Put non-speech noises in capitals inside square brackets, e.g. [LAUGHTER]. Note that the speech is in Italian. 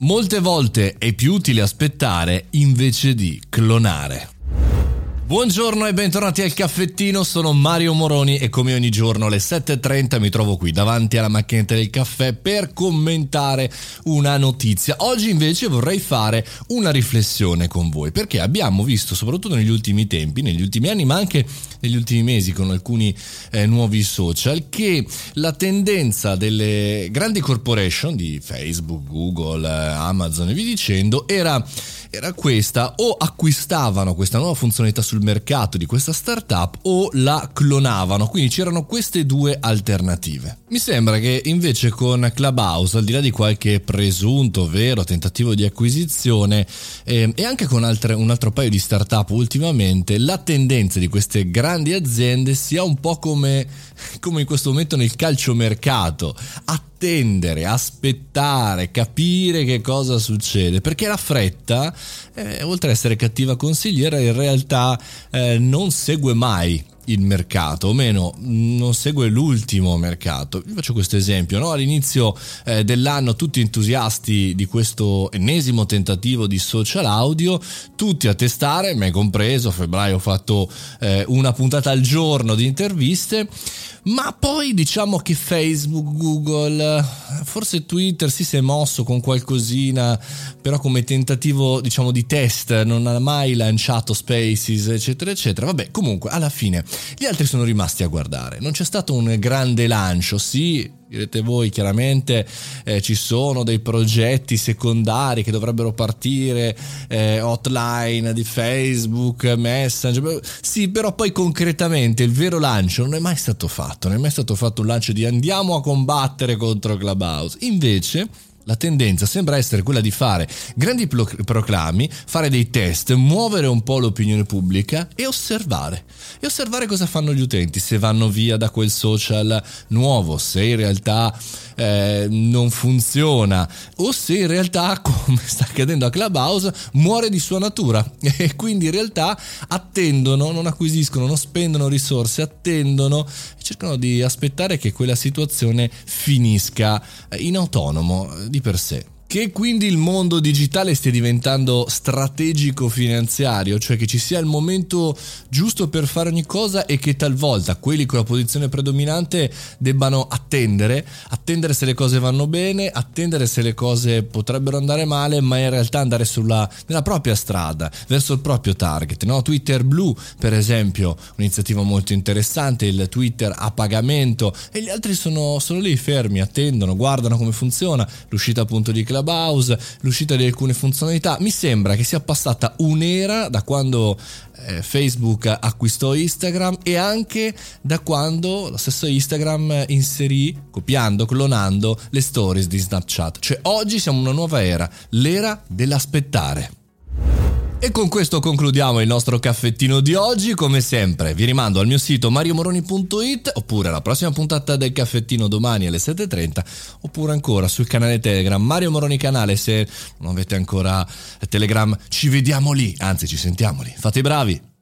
Molte volte è più utile aspettare invece di clonare. Buongiorno e bentornati al caffettino, sono Mario Moroni e come ogni giorno alle 7.30 mi trovo qui davanti alla macchinetta del caffè per commentare una notizia. Oggi invece vorrei fare una riflessione con voi perché abbiamo visto soprattutto negli ultimi tempi, negli ultimi anni ma anche negli ultimi mesi con alcuni eh, nuovi social che la tendenza delle grandi corporation di Facebook, Google, Amazon e via dicendo era era questa, o acquistavano questa nuova funzionalità sul mercato di questa startup o la clonavano, quindi c'erano queste due alternative. Mi sembra che invece con Clubhouse, al di là di qualche presunto vero tentativo di acquisizione eh, e anche con altre, un altro paio di startup ultimamente, la tendenza di queste grandi aziende sia un po' come, come in questo momento nel calciomercato, attendere, aspettare, capire che cosa succede, perché la fretta, eh, oltre ad essere cattiva consigliera, in realtà eh, non segue mai il mercato, o meno non segue l'ultimo mercato. Vi faccio questo esempio, no? all'inizio eh, dell'anno tutti entusiasti di questo ennesimo tentativo di social audio, tutti a testare, me compreso, a febbraio ho fatto eh, una puntata al giorno di interviste, ma poi diciamo che Facebook, Google, forse Twitter si è mosso con qualcosina, però come tentativo diciamo di test non ha mai lanciato Spaces, eccetera, eccetera. Vabbè, comunque alla fine gli altri sono rimasti a guardare. Non c'è stato un grande lancio, sì, direte voi chiaramente eh, ci sono dei progetti secondari che dovrebbero partire eh, hotline di facebook messenger sì però poi concretamente il vero lancio non è mai stato fatto non è mai stato fatto un lancio di andiamo a combattere contro clubhouse. Invece la tendenza sembra essere quella di fare grandi proclami, fare dei test, muovere un po' l'opinione pubblica e osservare. E osservare cosa fanno gli utenti, se vanno via da quel social nuovo, se in realtà eh, non funziona o se in realtà, [LAUGHS] come sta accadendo a Clubhouse, muore di sua natura [LAUGHS] e quindi in realtà attendono, non acquisiscono, non spendono risorse, attendono cercano di aspettare che quella situazione finisca in autonomo di per sé. Che quindi il mondo digitale stia diventando strategico finanziario, cioè che ci sia il momento giusto per fare ogni cosa e che talvolta quelli con la posizione predominante debbano attendere, attendere se le cose vanno bene, attendere se le cose potrebbero andare male, ma in realtà andare sulla, nella propria strada, verso il proprio target. No? Twitter Blue, per esempio, un'iniziativa molto interessante, il Twitter a pagamento e gli altri sono, sono lì fermi, attendono, guardano come funziona, l'uscita appunto di Clubhouse, l'uscita di alcune funzionalità. Mi sembra che sia passata un'era da quando eh, Facebook acquistò Instagram e anche da quando lo stesso Instagram inserì, copiando, clonando le stories di Snapchat. Cioè oggi siamo in una nuova era, l'era dell'aspettare. E con questo concludiamo il nostro caffettino di oggi. Come sempre, vi rimando al mio sito mariomoroni.it oppure alla prossima puntata del caffettino domani alle 7.30 oppure ancora sul canale Telegram Mario Moroni Canale. Se non avete ancora Telegram, ci vediamo lì, anzi, ci sentiamo lì. Fate i bravi.